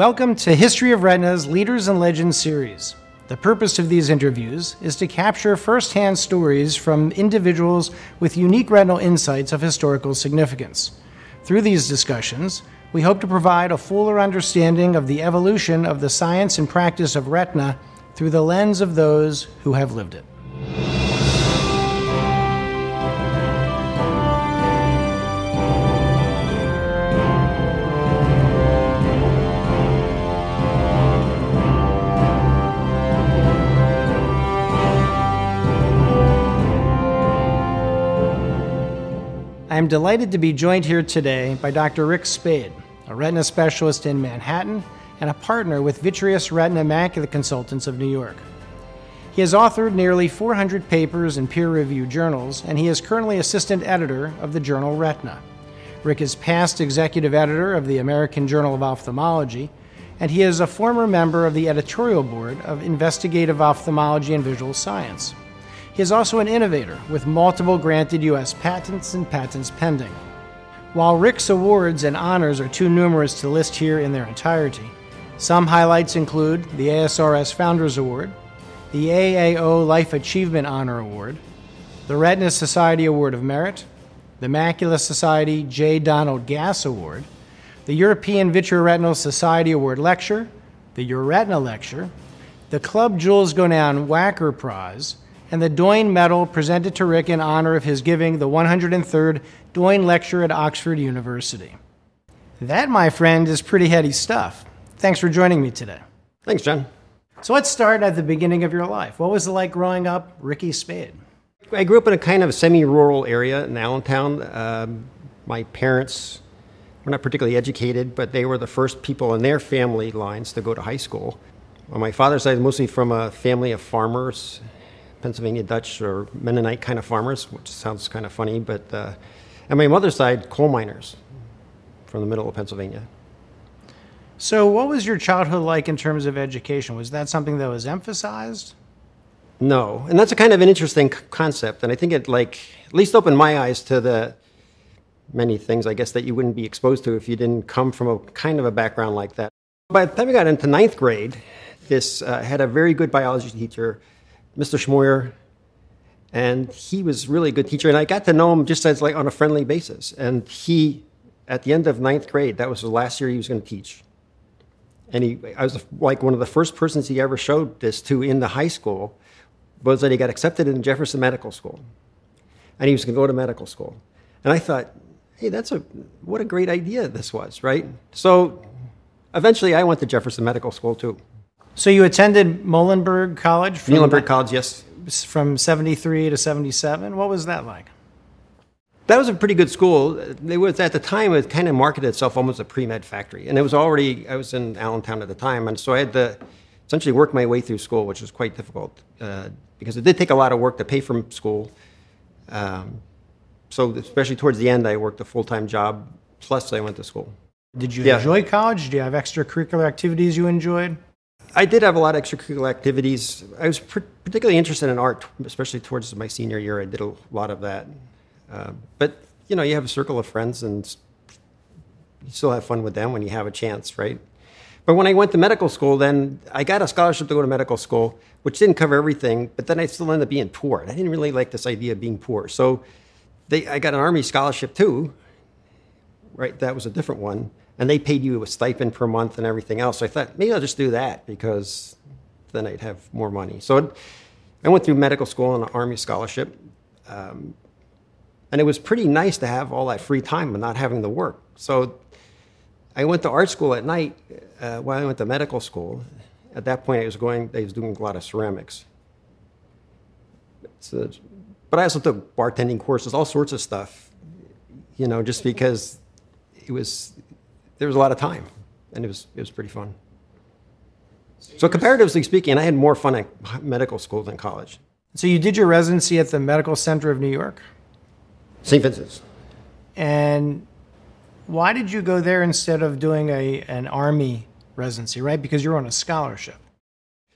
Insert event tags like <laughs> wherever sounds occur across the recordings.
Welcome to History of Retina's Leaders and Legends series. The purpose of these interviews is to capture firsthand stories from individuals with unique retinal insights of historical significance. Through these discussions, we hope to provide a fuller understanding of the evolution of the science and practice of retina through the lens of those who have lived it. I am delighted to be joined here today by Dr. Rick Spaide, a retina specialist in Manhattan and a partner with Vitreous Retina Macula Consultants of New York. He has authored nearly 400 papers in peer reviewed journals, and he is currently assistant editor of the journal Retina. Rick is past executive editor of the American Journal of Ophthalmology, and he is a former member of the editorial board of Investigative Ophthalmology and Visual Science. He is also an innovator with multiple granted U.S. patents and patents pending. While Rick's awards and honors are too numerous to list here in their entirety, some highlights include the ASRS Founders Award, the AAO Life Achievement Honor Award, the Retina Society Award of Merit, the Macula Society J. Donald Gass Award, the European Vitreoretinal Society Award Lecture, the Euretina Lecture, the Club Jules Gonin Wacker Prize, and the Doyne Medal presented to Rick in honor of his giving the 103rd Doyne Lecture at Oxford University. That, my friend, is pretty heady stuff. Thanks for joining me today. Thanks, John. So let's start at the beginning of your life. What was it like growing up Ricky Spaide? I grew up in a kind of semi-rural area in Allentown. Um, my parents were not particularly educated, but they were the first people in their family lines to go to high school. On my father's side, mostly from a family of farmers Pennsylvania Dutch or Mennonite kind of farmers, which sounds kind of funny, but uh, and my mother's side, coal miners from the middle of Pennsylvania. So, what was your childhood like in terms of education? Was that something that was emphasized? No, and that's a kind of an interesting concept, and I think it like at least opened my eyes to the many things I guess that you wouldn't be exposed to if you didn't come from a kind of a background like that. By the time I got into ninth grade, this uh, had a very good biology teacher Mr. Schmoyer, and he was really a good teacher. And I got to know him just as like on a friendly basis. And he, at the end of ninth grade, that was the last year he was going to teach. And he, I was like one of the first persons he ever showed this to in the high school was that he got accepted in Jefferson Medical School, and he was going to go to medical school. And I thought, hey, that's a what a great idea this was, right? So eventually, I went to Jefferson Medical School too. So you attended Muhlenberg College? From Muhlenberg College, yes. From 73 to 77. What was that like? That was a pretty good school. It was at the time it kind of marketed itself almost a pre-med factory, and it was already I was in Allentown at the time, and so I had to essentially work my way through school, which was quite difficult uh, because it did take a lot of work to pay for school. Um, so especially towards the end, I worked a full-time job plus I went to school. Did you yeah. enjoy college? Do you have extracurricular activities you enjoyed? I did have a lot of extracurricular activities. I was pr- particularly interested in art, especially towards my senior year. I did a lot of that. Uh, but you know, you have a circle of friends, and you still have fun with them when you have a chance, right? But when I went to medical school, then I got a scholarship to go to medical school, which didn't cover everything. But then I still ended up being poor. I didn't really like this idea of being poor, so they, I got an army scholarship too. Right, that was a different one and they paid you a stipend per month and everything else. So I thought maybe I'll just do that because then I'd have more money. So I went through medical school on an Army scholarship, um, and it was pretty nice to have all that free time and not having to work. So I went to art school at night uh, while I went to medical school. At that point, I was going. I was doing a lot of ceramics. So, but I also took bartending courses, all sorts of stuff. You know, just because it was there was a lot of time, and it was it was pretty fun. So comparatively speaking, I had more fun at medical school than college. So you did your residency at the Medical Center of New York, St. Vincent's, and why did you go there instead of doing a an army residency? Right, because you're on a scholarship.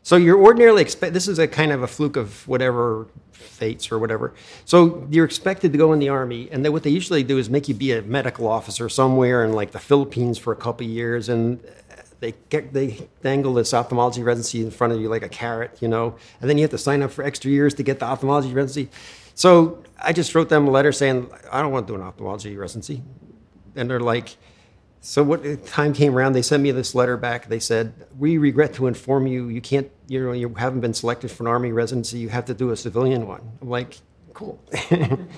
So you're ordinarily expect. This is a kind of a fluke of whatever fates or whatever. So you're expected to go in the army, and then what they usually do is make you be a medical officer somewhere in like the Philippines for a couple years, and they get, they dangle this ophthalmology residency in front of you like a carrot, you know, and then you have to sign up for extra years to get the ophthalmology residency. So I just wrote them a letter saying I don't want to do an ophthalmology residency, and they're like, so what uh, time came around, they sent me this letter back. They said, "We regret to inform you, you can't, you know, you haven't been selected for an army residency. You have to do a civilian one." I'm like, "Cool." <laughs>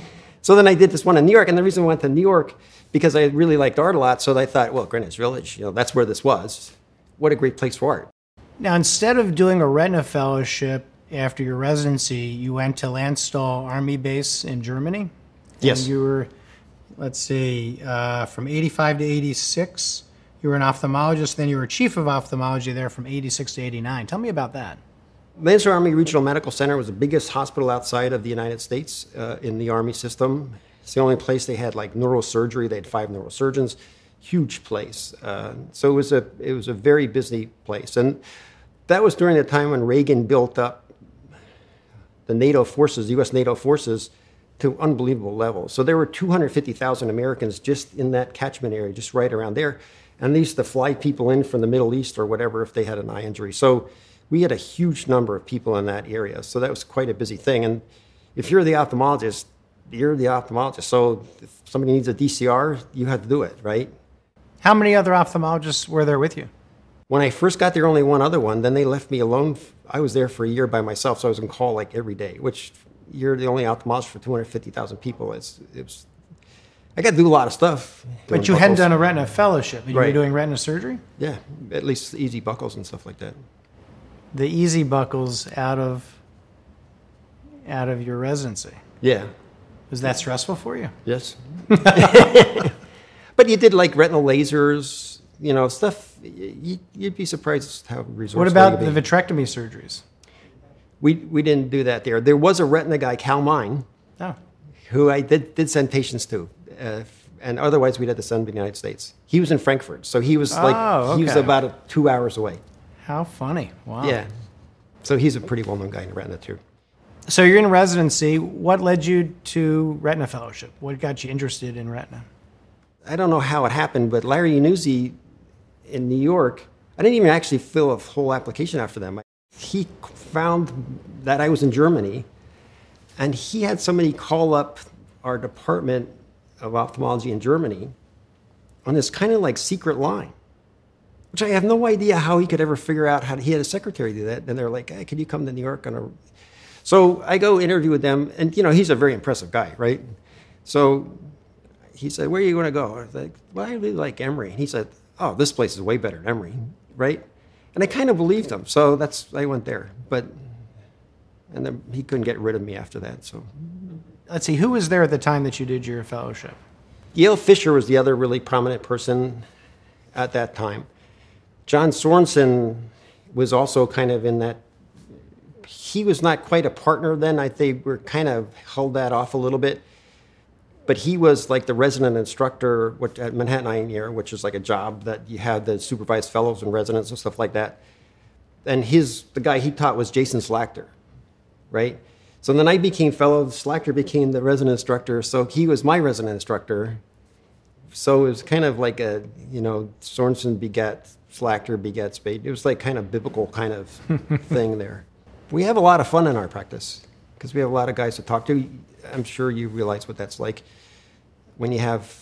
so then I did this one in New York, and the reason I went to New York because I really liked art a lot. So I thought, well, Greenwich Village, you know, that's where this was. What a great place for art. Now, instead of doing a retina fellowship after your residency, you went to Landstuhl Army Base in Germany. Yes. You were let's see, uh, from 85 to 86, you were an ophthalmologist. Then you were chief of ophthalmology there from 86 to 89. Tell me about that. Landstuhl Army Regional Medical Center was the biggest hospital outside of the United States uh, in the Army system. It's the only place they had like neurosurgery. They had five neurosurgeons, huge place. Uh, so it was a it was a very busy place, and that was during the time when Reagan built up the NATO forces, U.S. NATO forces, to unbelievable levels. So there were 250,000 Americans just in that catchment area, just right around there. And they used to fly people in from the Middle East or whatever if they had an eye injury. So we had a huge number of people in that area. So that was quite a busy thing. And if you're the ophthalmologist, you're the ophthalmologist. So if somebody needs a DCR, you have to do it, right? How many other ophthalmologists were there with you? When I first got there, only one other one. Then they left me alone. I was there for a year by myself, so I was on call like every day, which you're the only ophthalmologist for 250,000 people. It's, it's, I got to do a lot of stuff. But you buckles. hadn't done a retina fellowship. You right. were doing retina surgery? Yeah, at least easy buckles and stuff like that. The easy buckles out of out of your residency. Yeah. Was that stressful for you? Yes. <laughs> but you did like retinal lasers, you know, stuff. You'd be surprised how resourceful. What about the vitrectomy surgeries? We, we didn't do that there. There was a retina guy, Cal Mine, oh. who I did, did send patients to. Uh, and otherwise, we'd have to send to the United States. He was in Frankfurt, so he was like oh, okay. he was about a, two hours away. How funny! Wow. Yeah. So he's a pretty well-known guy in retina too. So you're in residency. What led you to retina fellowship? What got you interested in retina? I don't know how it happened, but Larry Yannuzzi in New York, I didn't even actually fill a whole application after them. He found that I was in Germany, and he had somebody call up our department of ophthalmology in Germany on this kind of like secret line, which I have no idea how he could ever figure out how to, he had a secretary do that. And they're like, hey, can you come to New York on a. So I go interview with them, and you know, he's a very impressive guy, right? So he said, Where are you going to go? I was like, Well, I really like Emory. And he said, Oh, this place is way better than Emory, right? And I kind of believed him, so that's I went there. But and then he couldn't get rid of me after that. So let's see, who was there at the time that you did your fellowship? Yale Fisher was the other really prominent person at that time. John Sorenson was also kind of in that. He was not quite a partner then. I think we are kind of held that off a little bit but he was like the resident instructor at Manhattan Ear, which is like a job that you had the supervised fellows and residents and stuff like that. And his the guy he taught was Jason Slakter, right? So then I became fellow. Slakter became the resident instructor. So he was my resident instructor. So it was kind of like a you know Sorenson begat Slakter begat Spaide. It was like kind of biblical kind of <laughs> thing there. We have a lot of fun in our practice because we have a lot of guys to talk to. I'm sure you realize what that's like when you have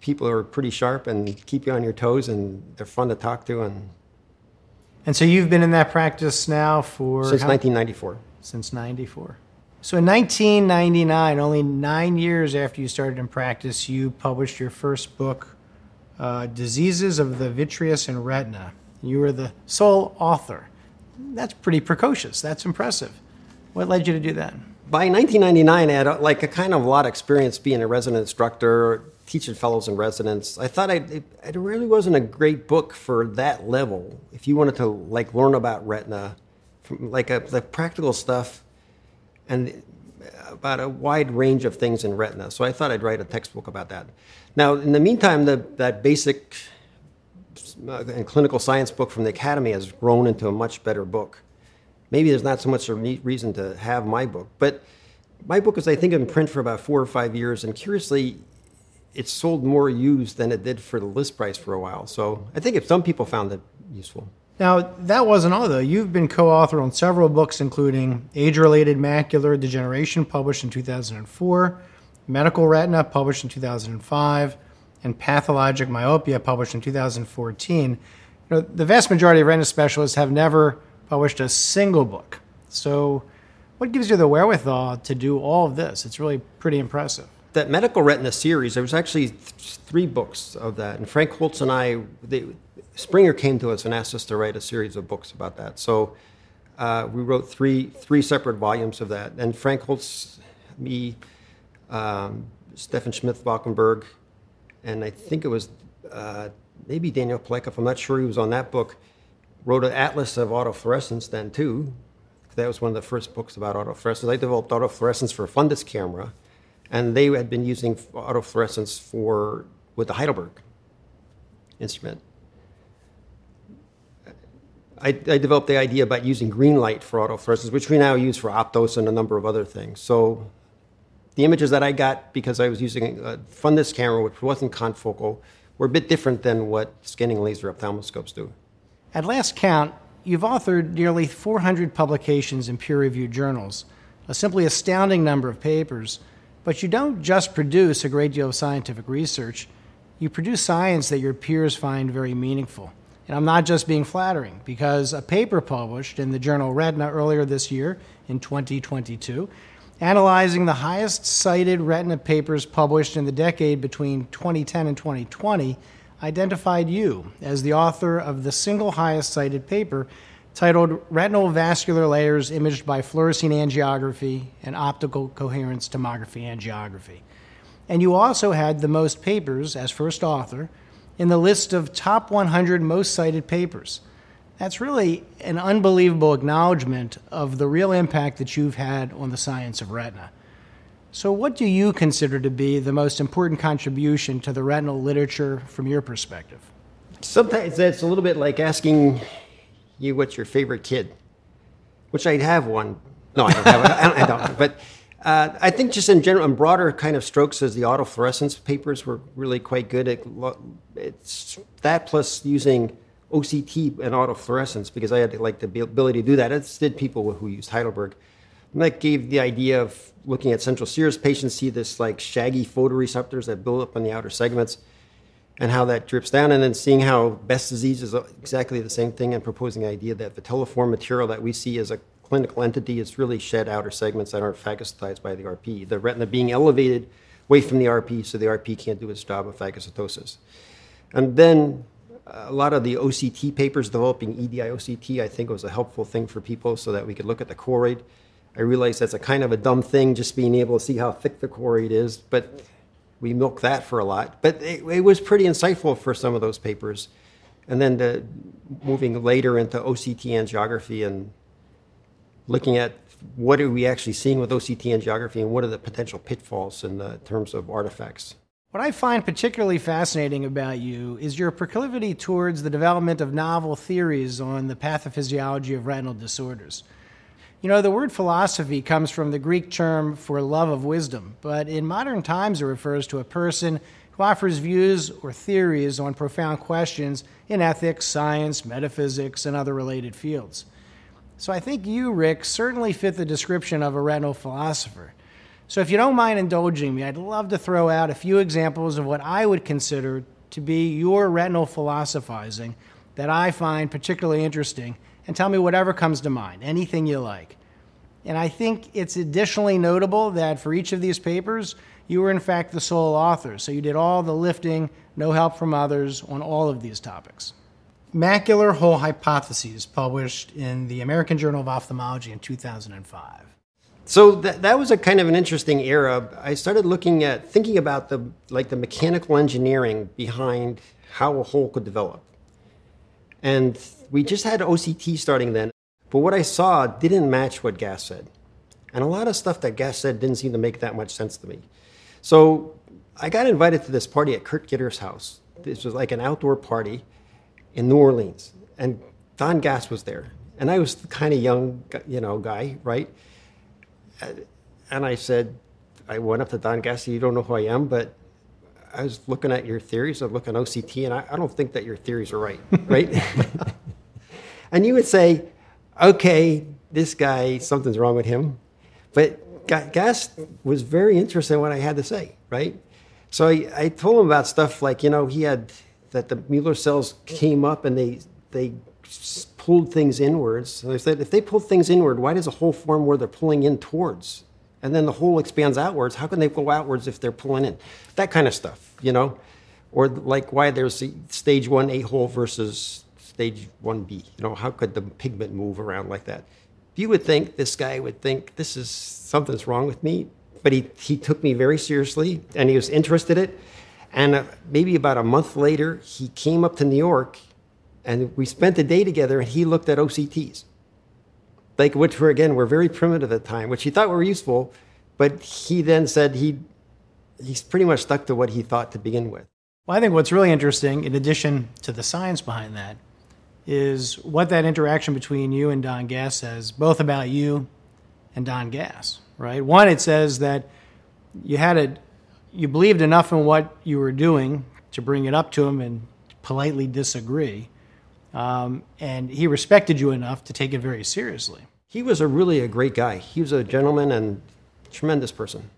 people who are pretty sharp and keep you on your toes and they're fun to talk to and and so you've been in that practice now for since how, 1994 since 94 so in 1999 only nine years after you started in practice you published your first book uh, diseases of the vitreous and retina. You were the sole author. That's pretty precocious. That's impressive. What led you to do that by 1999, I had like a kind of a lot of experience being a resident instructor, teaching fellows and residents. I thought I'd, it, it really wasn't a great book for that level. If you wanted to like learn about retina, from like a, the practical stuff, and about a wide range of things in retina. So I thought I'd write a textbook about that. Now, in the meantime, the, that basic uh, and clinical science book from the Academy has grown into a much better book maybe there's not so much a reason to have my book. But my book is, I think, in print for about four or five years, and curiously, it sold more used than it did for the list price for a while. So I think if some people found it useful. Now, that wasn't all, though. You've been co author on several books, including Age Related Macular Degeneration, published in 2004, Medical Retina, published in 2005, and Pathologic Myopia, published in 2014. You know, the vast majority of retina specialists have never published a single book. So, what gives you the wherewithal to do all of this? It's really pretty impressive. That medical retina series, there was actually th- three books of that, and Frank Holz and I, they, Springer came to us and asked us to write a series of books about that. So uh, we wrote three three separate volumes of that, and Frank Holz, me, um, Steffen Schmitz-Valckenberg, and I think it was uh, maybe Daniel Pauleikhoff, I'm not sure he was on that book, wrote an atlas of autofluorescence then too. That was one of the first books about autofluorescence. I developed autofluorescence for a fundus camera, and they had been using autofluorescence for with the Heidelberg instrument. I, I, developed the idea about using green light for autofluorescence, which we now use for Optos and a number of other things. So the images that I got because I was using a fundus camera, which wasn't confocal, were a bit different than what scanning laser ophthalmoscopes do. At last count, you've authored nearly 400 publications in peer reviewed journals, a simply astounding number of papers. But you don't just produce a great deal of scientific research, you produce science that your peers find very meaningful. And I'm not just being flattering, because a paper published in the journal Retina earlier this year, in 2022, analyzing the highest cited retina papers published in the decade between 2010 and 2020, identified you as the author of the single highest cited paper titled Retinal Vascular Layers Imaged by Fluorescein Angiography and Optical Coherence Tomography Angiography. And you also had the most papers as first author in the list of top 100 most cited papers. That's really an unbelievable acknowledgement of the real impact that you've had on the science of retina. So, what do you consider to be the most important contribution to the retinal literature from your perspective? Sometimes it's a little bit like asking you what's your favorite kid, which I'd have one. No, I don't have it. I don't. <laughs> But uh, I think just in general, in broader kind of strokes, as the autofluorescence papers were really quite good. It, it's that plus using OCT and autofluorescence because I had like the ability to do that. It did people who used Heidelberg. And that gave the idea of looking at central serous patients see this like shaggy photoreceptors that build up on the outer segments and how that drips down, and then seeing how Best disease is exactly the same thing, and proposing the idea that vitelliform material that we see as a clinical entity is really shed outer segments that aren't phagocytized by the RP. The retina being elevated away from the RP, so the RP can't do its job of phagocytosis. And then a lot of the OCT papers developing EDI OCT, I think was a helpful thing for people so that we could look at the choroid. I realize that's a kind of a dumb thing, just being able to see how thick the choroid is, but we milk that for a lot. But it, it was pretty insightful for some of those papers. And then the, moving later into OCT angiography and looking at what are we actually seeing with OCT angiography and what are the potential pitfalls in terms of artifacts. What I find particularly fascinating about you is your proclivity towards the development of novel theories on the pathophysiology of retinal disorders. You know, the word philosophy comes from the Greek term for love of wisdom, but in modern times it refers to a person who offers views or theories on profound questions in ethics, science, metaphysics, and other related fields. So I think you, Rick, certainly fit the description of a retinal philosopher. So, if you don't mind indulging me, I'd love to throw out a few examples of what I would consider to be your retinal philosophizing that I find particularly interesting, and tell me whatever comes to mind, anything you like. And I think it's additionally notable that for each of these papers, you were in fact the sole author, so you did all the lifting, no help from others on all of these topics. Macular Hole Hypotheses, published in the American Journal of Ophthalmology in 2005. So that, that was a kind of an interesting era. I started looking at thinking about the like the mechanical engineering behind how a hole could develop. And we just had OCT starting then. But what I saw didn't match what Gass said. And a lot of stuff that Gass said didn't seem to make that much sense to me. So I got invited to this party at Kurt Gitter's house. This was like an outdoor party in New Orleans. And Don Gass was there. And I was the kind of young, you know, guy, right? and I said, I went up to Don Gass, you don't know who I am, but I was looking at your theories of looking at OCT, and I, I don't think that your theories are right, right? <laughs> and you would say, okay, this guy, something's wrong with him. But Gass was very interested in what I had to say, right? So I, I told him about stuff like, you know, he had that the Mueller cells came up and they, they pulled things inwards. So they said, if they pull things inward, why does a hole form where they're pulling in towards? And then the hole expands outwards. How can they go outwards if they're pulling in? That kind of stuff, you know? Or like why there's stage one A hole versus stage 1B. You know, how could the pigment move around like that? You would think this guy would think this is something's wrong with me, but he, he took me very seriously and he was interested in it. And uh, maybe about a month later, he came up to New York and we spent the day together and he looked at OCTs. Like, which were, again, were very primitive at the time, which he thought were useful, but he then said he, he's pretty much stuck to what he thought to begin with. Well, I think what's really interesting, in addition to the science behind that, is what that interaction between you and Don Gass says, both about you and Don Gass, right? One, it says that you had a, you believed enough in what you were doing to bring it up to him and politely disagree, um, and he respected you enough to take it very seriously. He was a really a great guy. He was a gentleman and tremendous person.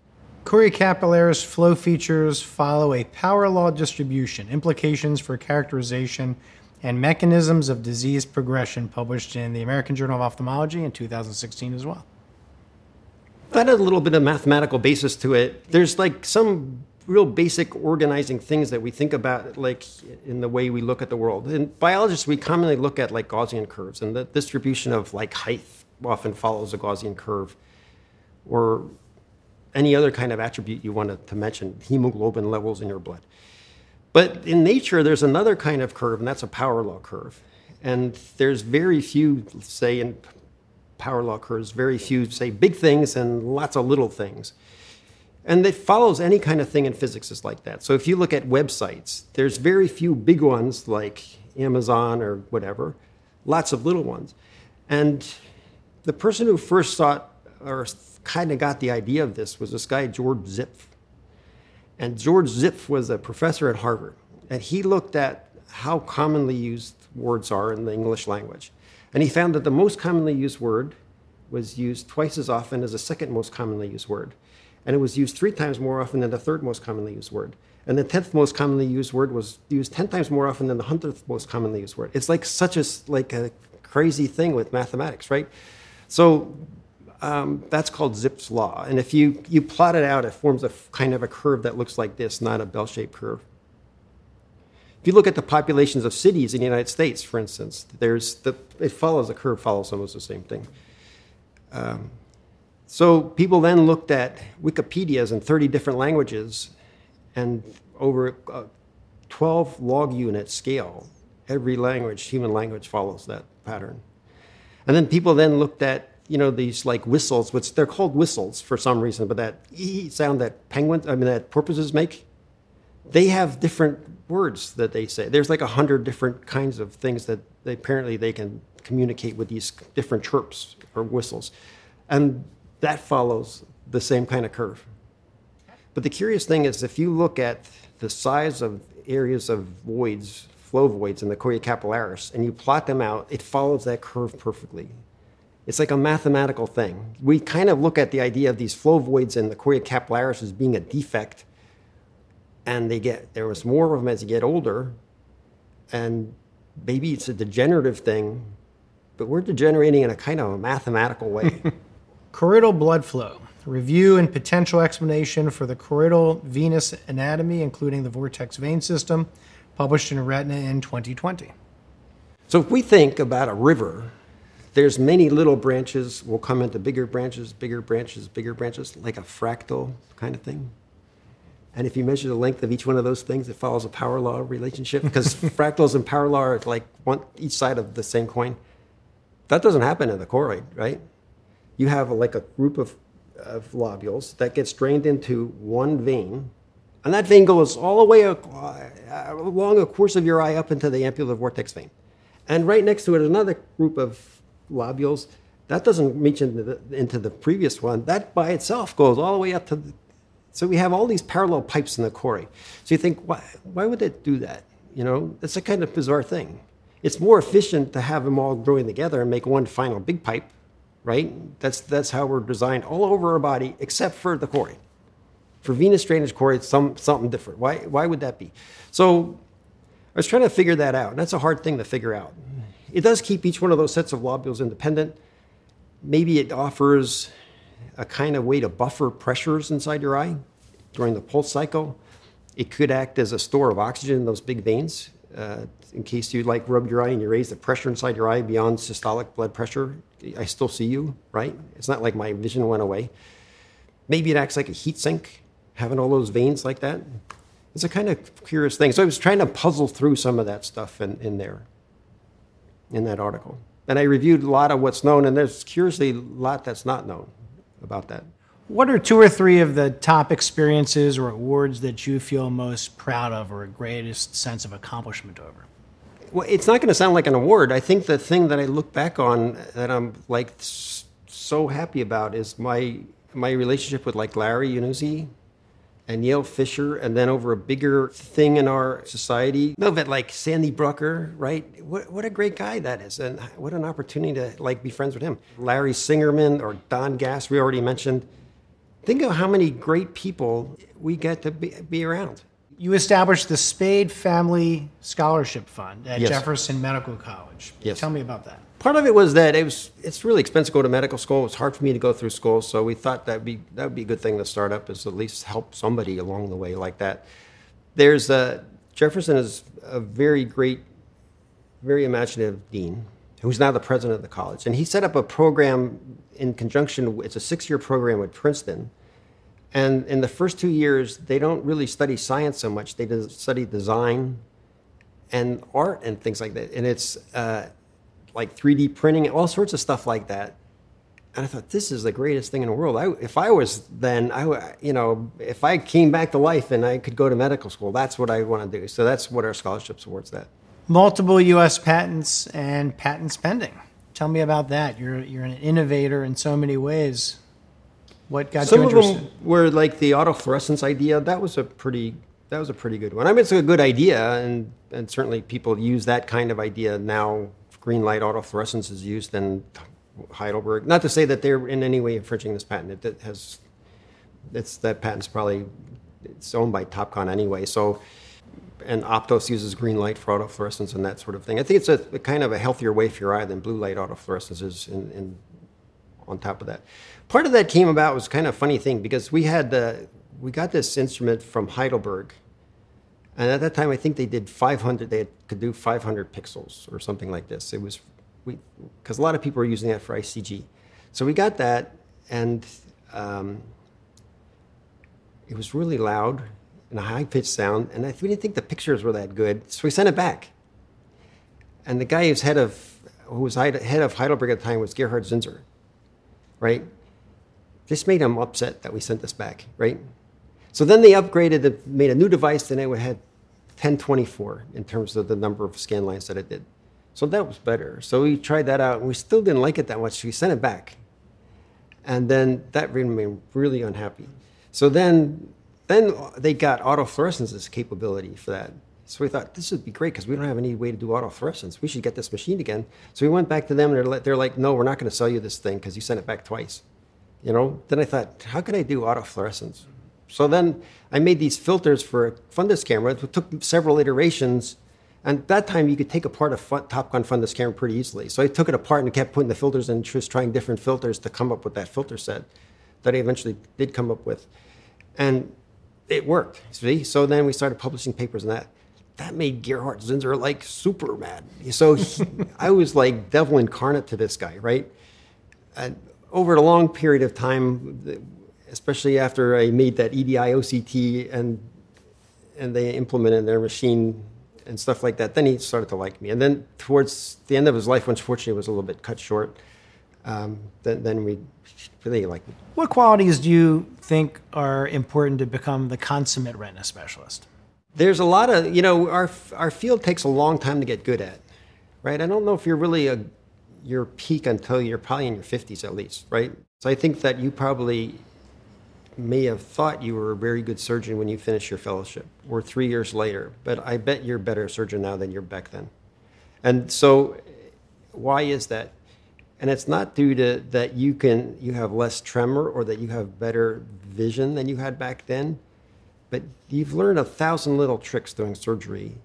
Choriocapillaris flow features follow a power law distribution, implications for characterization and Mechanisms of Disease Progression, published in the American Journal of Ophthalmology in 2016 as well. That had a little bit of mathematical basis to it. There's like some real basic organizing things that we think about like in the way we look at the world. In biologists, we commonly look at like Gaussian curves, and the distribution of like height often follows a Gaussian curve, or any other kind of attribute you wanted to mention, hemoglobin levels in your blood. But in nature, there's another kind of curve, and that's a power law curve. And there's very few, say, in power law curves, very few, say, big things and lots of little things. And it follows any kind of thing in physics is like that. So if you look at websites, there's very few big ones like Amazon or whatever, lots of little ones. And the person who first thought or kind of got the idea of this was this guy, George Zipf. And George Zipf was a professor at Harvard, and he looked at how commonly used words are in the English language. And he found that the most commonly used word was used twice as often as the second most commonly used word. And it was used three times more often than the third most commonly used word. And the tenth most commonly used word was used ten times more often than the hundredth most commonly used word. It's like such a like a crazy thing with mathematics, right? So um, that's called Zipf's law. And if you, you plot it out, it forms a kind of a curve that looks like this, not a bell shaped curve. If you look at the populations of cities in the United States, for instance, there's the, it follows the curve, follows almost the same thing. Um, so people then looked at Wikipedias in 30 different languages, and over a 12 log unit scale, every language, human language, follows that pattern. And then people then looked at you know these like whistles, which they're called whistles for some reason, but that e sound that penguins, I mean that porpoises make, they have different words that they say. There's like a hundred different kinds of things that they, apparently they can communicate with these different chirps or whistles, and that follows the same kind of curve. But the curious thing is, if you look at the size of areas of voids, flow voids in the choriocapillaris, and you plot them out, it follows that curve perfectly. It's like a mathematical thing. We kind of look at the idea of these flow voids in the choriocapillaris as being a defect, and they get there was more of them as you get older, and maybe it's a degenerative thing, but we're degenerating in a kind of a mathematical way. <laughs> Choroidal blood flow. Review and potential explanation for the choroidal venous anatomy, including the vortex vein system, published in Retina in 2020. So, if we think about a river there's many little branches will come into bigger branches, bigger branches, bigger branches, like a fractal kind of thing. And if you measure the length of each one of those things, it follows a power law relationship because <laughs> fractals and power law are like one each side of the same coin. That doesn't happen in the choroid, right? You have like a group of, of lobules that gets drained into one vein, and that vein goes all the way uh, along the course of your eye up into the ampular vortex vein. And right next to it, another group of lobules. That doesn't reach into the, into the previous one. That by itself goes all the way up to the, So we have all these parallel pipes in the choroid. So you think, why, why would it do that? You know, it's a kind of bizarre thing. It's more efficient to have them all growing together and make one final big pipe, right? That's, that's how we're designed all over our body, except for the choroid. For venous drainage core, it's some, something different. Why, why would that be? So I was trying to figure that out. And that's a hard thing to figure out. It does keep each one of those sets of lobules independent. Maybe it offers a kind of way to buffer pressures inside your eye during the pulse cycle. It could act as a store of oxygen in those big veins. Uh, in case you like rub your eye and you raise the pressure inside your eye beyond systolic blood pressure, I still see you, right? It's not like my vision went away. Maybe it acts like a heat sink, having all those veins like that. It's a kind of curious thing. So I was trying to puzzle through some of that stuff in, in there, in that article. And I reviewed a lot of what's known, and there's curiously a lot that's not known about that. What are two or three of the top experiences or awards that you feel most proud of or a greatest sense of accomplishment over? Well, it's not going to sound like an award. I think the thing that I look back on that I'm like so happy about is my my relationship with like Larry Yannuzzi and Yale Fisher, and then over a bigger thing in our society. No, but like Sandy Brucker, right? What, what a great guy that is, and what an opportunity to like be friends with him. Larry Singerman or Don Gass, we already mentioned. Think of how many great people we get to be, be around. You established the Spaide Family Scholarship Fund at Yes. Jefferson Medical College. Yes. Tell me about that. Part of it was that it was it's really expensive to go to medical school. It was hard for me to go through school, so we thought that'd be that would be a good thing to start up is at least help somebody along the way like that. There's a Jefferson is a very great, very imaginative dean who's now the president of the college, and he set up a program in conjunction. It's a six-year program with Princeton, and in the first two years they don't really study science so much. They study design and art and things like that, and it's. Uh, like 3D printing, all sorts of stuff like that. And I thought, this is the greatest thing in the world. I, if I was then, I, you know, if I came back to life and I could go to medical school, that's what I want to do. So that's what our scholarships awards that. Multiple U.S. patents and patents pending. Tell me about that. You're you're an innovator in so many ways. What got you involved? Some of interested? them were like the autofluorescence idea. That was a pretty, that was a pretty good one. I mean, it's a good idea, and and certainly people use that kind of idea now. Green light autofluorescence is used in Heidelberg. Not to say that they're in any way infringing this patent. It, it has, it's that patent's probably it's owned by Topcon anyway. So, and Optos uses green light for autofluorescence and that sort of thing. I think it's a, a kind of a healthier way for your eye than blue light autofluorescence is in, in on top of that. Part of that came about was kind of a funny thing because we had the we got this instrument from Heidelberg, and at that time I think they did 500. They could do 500 pixels or something like this. It was we because a lot of people were using that for ICG, so we got that and. Um, it was really loud and a high pitched sound, and I, we didn't think the pictures were that good, so we sent it back. And the guy who's head of who was head of Heidelberg at the time was Gerhard Zinser, right? This made him upset that we sent this back, right? So then they upgraded, the, made a new device, and it had 1024 in terms of the number of scan lines that it did. So that was better. So we tried that out, and we still didn't like it that much. So we sent it back, and then that made me really unhappy. So then, then they got autofluorescence's capability for that. So we thought this would be great because we don't have any way to do autofluorescence. We should get this machine again. So we went back to them and they're they're like no, we're not going to sell you this thing because you sent it back twice. You know. Then I thought, how can I do autofluorescence? So then I made these filters for a fundus camera. It took several iterations. And that time, you could take apart a fun, gun fundus camera pretty easily. So I took it apart and kept putting the filters in, and just trying different filters to come up with that filter set that I eventually did come up with. And it worked, see? So then we started publishing papers on that. That made Gerhard Zinser like super mad. So he, <laughs> I was like devil incarnate to this guy, right? And over a long period of time, especially after I made that EDI OCT and and they implemented their machine and stuff like that, then he started to like me. And then towards the end of his life, unfortunately, it was a little bit cut short. Um, then, then we really liked me. What qualities do you think are important to become the consummate retina specialist? There's a lot of, you know, our, our field takes a long time to get good at, right? I don't know if you're really a, your peak until you're probably in your 50s at least, right? So I think that you probably may have thought you were a very good surgeon when you finished your fellowship or three years later, but I bet you're a better surgeon now than you're back then. And so, why is that? And it's not due to that you can you have less tremor or that you have better vision than you had back then, but you've learned a thousand little tricks doing surgery,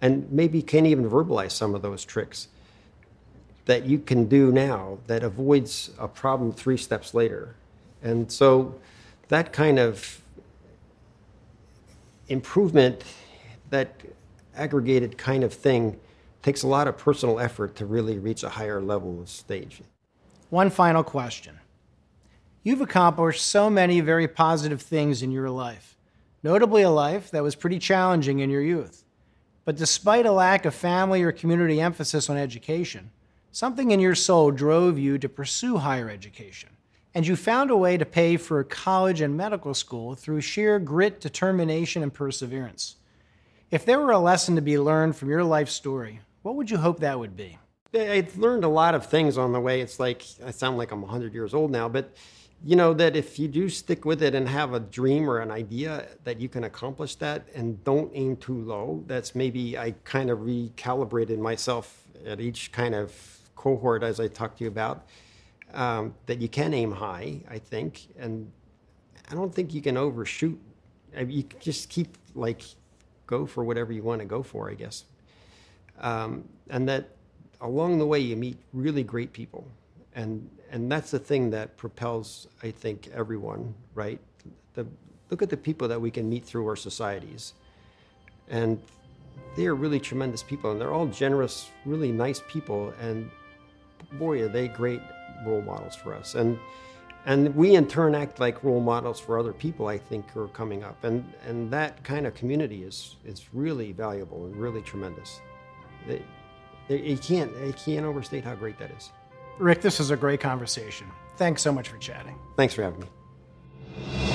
and maybe can't even verbalize some of those tricks that you can do now that avoids a problem three steps later. And so that kind of improvement, that aggregated kind of thing, takes a lot of personal effort to really reach a higher level of stage. One final question. You've accomplished so many very positive things in your life, notably a life that was pretty challenging in your youth. But despite a lack of family or community emphasis on education, something in your soul drove you to pursue higher education and you found a way to pay for college and medical school through sheer grit, determination, and perseverance. If there were a lesson to be learned from your life story, what would you hope that would be? I learned a lot of things on the way. It's like I sound like I'm 100 years old now, but you know that if you do stick with it and have a dream or an idea that you can accomplish that and don't aim too low, that's maybe I kind of recalibrated myself at each kind of cohort as I talked to you about um, that you can aim high, I think, and I don't think you can overshoot. I mean, you just keep like go for whatever you want to go for, I guess, um, and that along the way you meet really great people, and and that's the thing that propels, I think, everyone. Right? The, look at the people that we can meet through our societies, and they are really tremendous people, and they're all generous, really nice people, and boy, are they great role models for us. And and we in turn act like role models for other people. I think who are coming up, and and that kind of community is is really valuable and really tremendous. They, they, you can't you can't overstate how great that is. Rick, this is a great conversation. Thanks so much for chatting. Thanks for having me.